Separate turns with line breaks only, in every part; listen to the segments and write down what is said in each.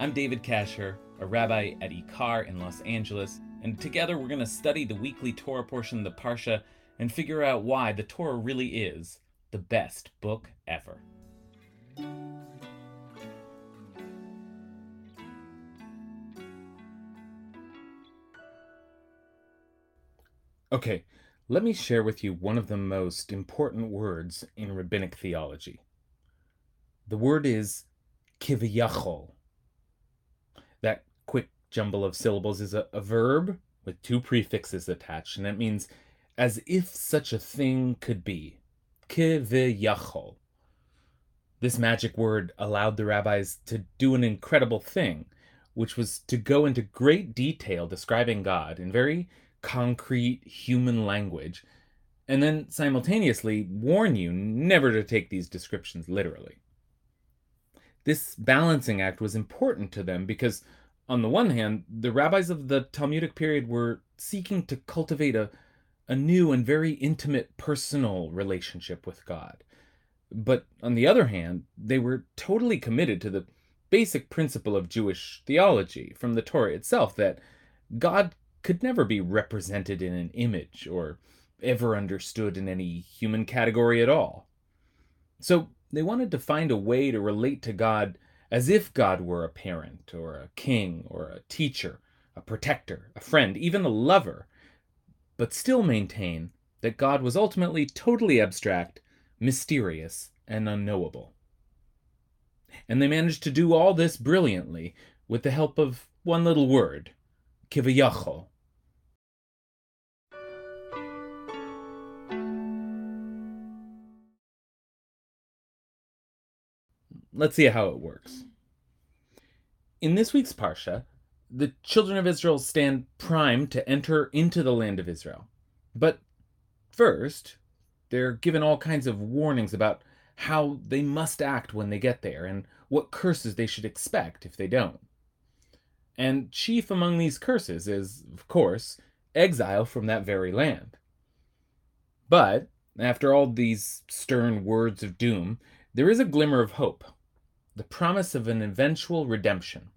I'm David Kasher, a rabbi at Ikar in Los Angeles, and together we're going to study the weekly Torah portion of the Parsha and figure out why the Torah really is the best book ever. Okay, let me share with you one of the most important words in rabbinic theology. The word is kiviyachol. That quick jumble of syllables is a, a verb with two prefixes attached, and that means as if such a thing could be. Kiviyachol. This magic word allowed the rabbis to do an incredible thing, which was to go into great detail describing God in very concrete human language, and then simultaneously warn you never to take these descriptions literally. This balancing act was important to them because, on the one hand, the rabbis of the Talmudic period were seeking to cultivate a, a new and very intimate personal relationship with God. But on the other hand, they were totally committed to the basic principle of Jewish theology from the Torah itself that God could never be represented in an image or ever understood in any human category at all. So they wanted to find a way to relate to God as if God were a parent or a king or a teacher, a protector, a friend, even a lover, but still maintain that God was ultimately totally abstract, mysterious, and unknowable. And they managed to do all this brilliantly with the help of one little word, kiviyachol, Let's see how it works. In this week's Parsha, the children of Israel stand primed to enter into the land of Israel. But first, they're given all kinds of warnings about how they must act when they get there and what curses they should expect if they don't. And chief among these curses is, of course, exile from that very land. But, after all these stern words of doom, there is a glimmer of hope the promise of an eventual redemption.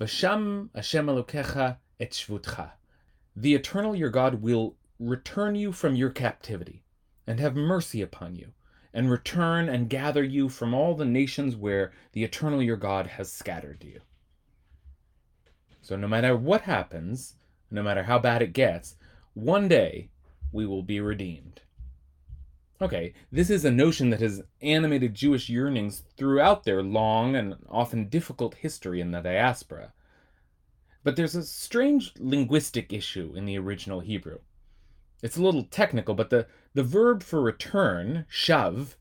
Vasham Hashem Elokecha et shvutcha. The eternal your God will return you from your captivity, and have mercy upon you, and return and gather you from all the nations where the eternal your God has scattered you. So, no matter what happens, no matter how bad it gets, one day we will be redeemed. Okay, this is a notion that has animated Jewish yearnings throughout their long and often difficult history in the diaspora. But there's a strange linguistic issue in the original Hebrew. It's a little technical, but the, the verb for return, shav,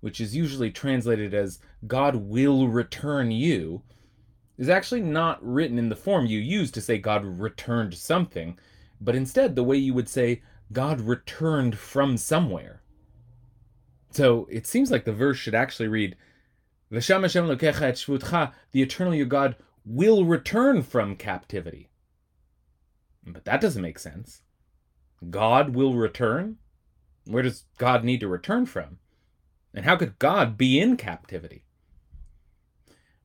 which is usually translated as God will return you, is actually not written in the form you use to say God returned something, but instead the way you would say God returned from somewhere. So it seems like the verse should actually read, V'sham Hashem lokecha et shvutcha, the eternal your God will return from captivity. But that doesn't make sense. God will return? Where does God need to return from? And how could God be in captivity?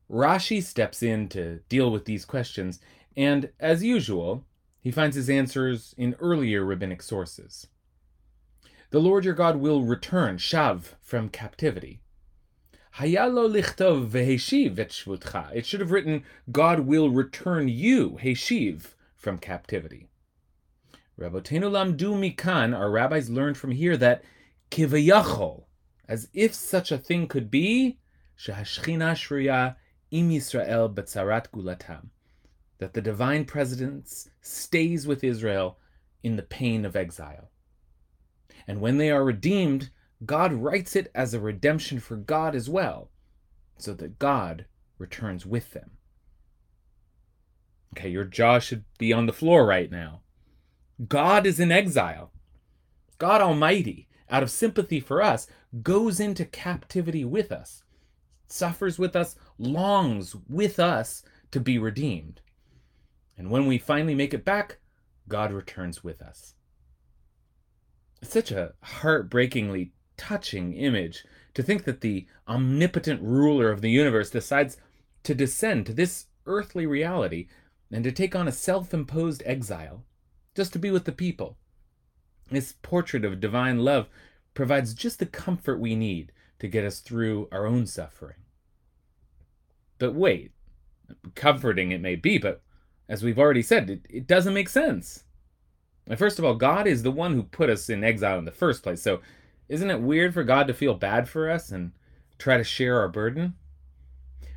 Rashi steps in to deal with these questions, and as usual, he finds his answers in earlier rabbinic sources the Lord your God will return, shav, from captivity. Hayalo lichtov. It should have written, God will return you, heshiv, from captivity. Rabotenu lamdu mikan, our rabbis learned from here that kivayachol, as if such a thing could be, shehashchina shriya im Yisrael betzarat gulatam, that the divine presence stays with Israel in the pain of exile. And when they are redeemed, God writes it as a redemption for God as well, so that God returns with them. Okay, your jaw should be on the floor right now. God is in exile. God Almighty, out of sympathy for us, goes into captivity with us, suffers with us, longs with us to be redeemed. And when we finally make it back, God returns with us. Such a heartbreakingly touching image to think that the omnipotent ruler of the universe decides to descend to this earthly reality and to take on a self imposed exile just to be with the people. This portrait of divine love provides just the comfort we need to get us through our own suffering. But wait, comforting it may be, but as we've already said, it, it doesn't make sense. First of all, God is the one who put us in exile in the first place, so isn't it weird for God to feel bad for us and try to share our burden?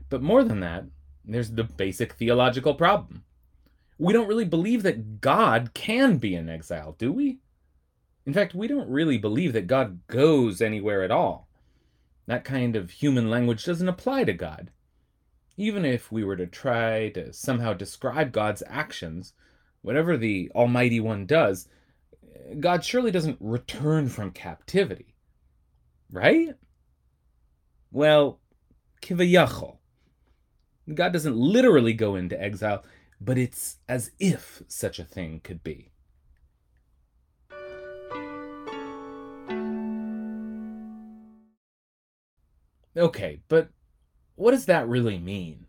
But more than that, there's the basic theological problem. We don't really believe that God can be in exile, do we? In fact, we don't really believe that God goes anywhere at all. That kind of human language doesn't apply to God. Even if we were to try to somehow describe God's actions, whatever the Almighty One does, God surely doesn't return from captivity. Right? Well, kivayachol. God doesn't literally go into exile, but it's as if such a thing could be. Okay, but what does that really mean?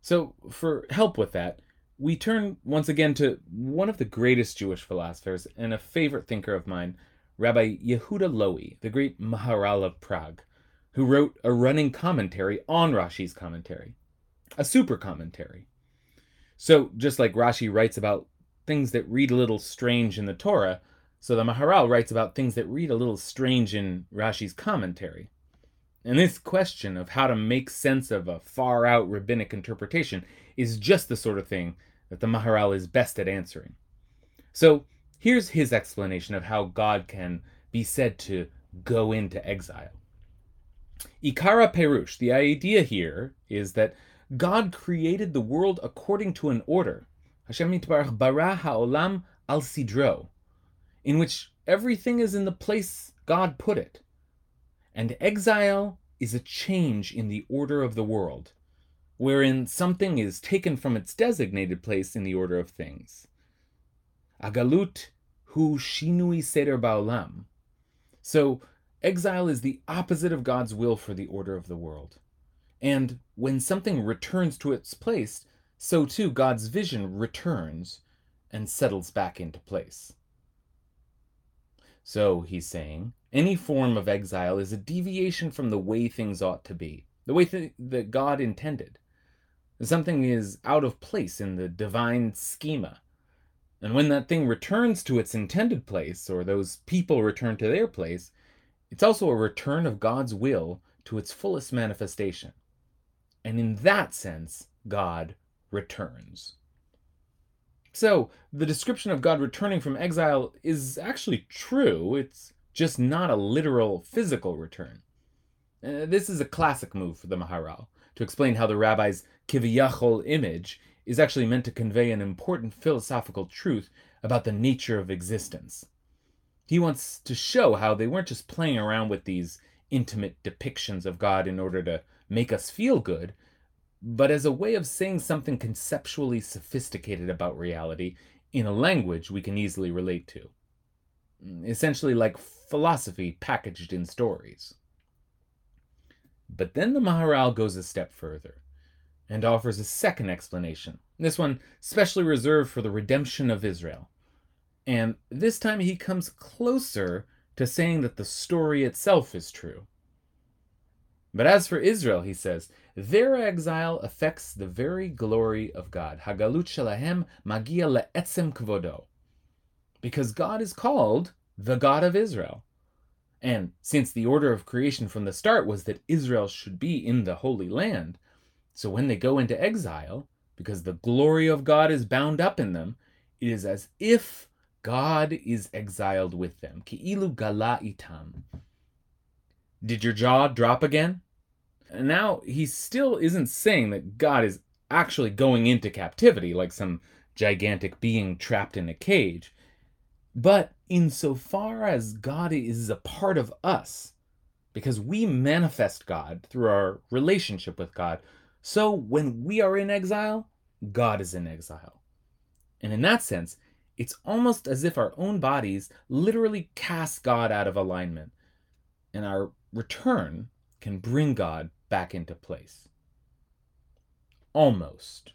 So, for help with that, we turn once again to one of the greatest Jewish philosophers and a favorite thinker of mine, Rabbi Yehuda Loewy, the great Maharal of Prague, who wrote a running commentary on Rashi's commentary, a super commentary. So, just like Rashi writes about things that read a little strange in the Torah, so the Maharal writes about things that read a little strange in Rashi's commentary. And this question of how to make sense of a far out rabbinic interpretation is just the sort of thing that the Maharal is best at answering. So here's his explanation of how God can be said to go into exile. Ikara Perush, the idea here is that God created the world according to an order. Hashem Yitbarach bara ha'olam al sidro, in which everything is in the place God put it. And exile is a change in the order of the world wherein something is taken from its designated place in the order of things. Agalut hu shinui seder ba'olam. So, exile is the opposite of God's will for the order of the world. And when something returns to its place, so too God's vision returns and settles back into place. So, he's saying, any form of exile is a deviation from the way things ought to be, the way th- that God intended. Something is out of place in the divine schema. And when that thing returns to its intended place, or those people return to their place, it's also a return of God's will to its fullest manifestation. And in that sense, God returns. So, the description of God returning from exile is actually true. It's just not a literal physical return. Uh, this is a classic move for the Maharal to explain how the rabbi's kiviyachol image is actually meant to convey an important philosophical truth about the nature of existence. He wants to show how they weren't just playing around with these intimate depictions of God in order to make us feel good, but as a way of saying something conceptually sophisticated about reality in a language we can easily relate to. Essentially, like philosophy packaged in stories. But then the Maharal goes a step further and offers a second explanation, this one specially reserved for the redemption of Israel. And this time he comes closer to saying that the story itself is true. But as for Israel, he says, their exile affects the very glory of God. Hagalut shalahem magia le'etzem kvodo. Because God is called the God of Israel. And since the order of creation from the start was that Israel should be in the Holy Land, so when they go into exile, because the glory of God is bound up in them, it is as if God is exiled with them. Ki'ilu gala itam. Did your jaw drop again? And now he still isn't saying that God is actually going into captivity like some gigantic being trapped in a cage. But insofar as God is a part of us, because we manifest God through our relationship with God, so when we are in exile, God is in exile. And in that sense, it's almost as if our own bodies literally cast God out of alignment, and our return can bring God back into place. Almost.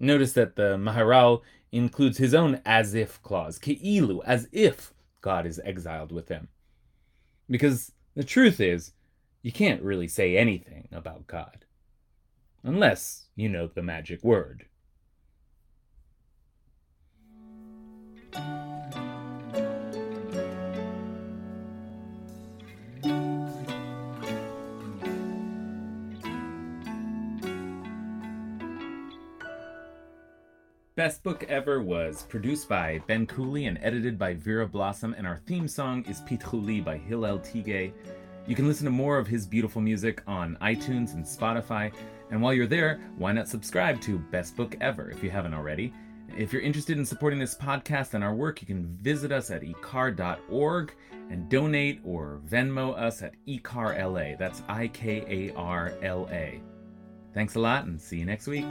Notice that the Maharal includes his own as if clause, ke'ilu, as if God is exiled with them. Because the truth is, you can't really say anything about God. Unless you know the magic word. Best Book Ever was produced by Ben Cooley and edited by Vera Blossom, and our theme song is Pitchouli by Hillel Tigay. You can listen to more of his beautiful music on iTunes and Spotify, and while you're there, why not subscribe to Best Book Ever if you haven't already? If you're interested in supporting this podcast and our work, you can visit us at ikar.org and donate or Venmo us at ikarla. That's I K A R L A. Thanks a lot and see you next week.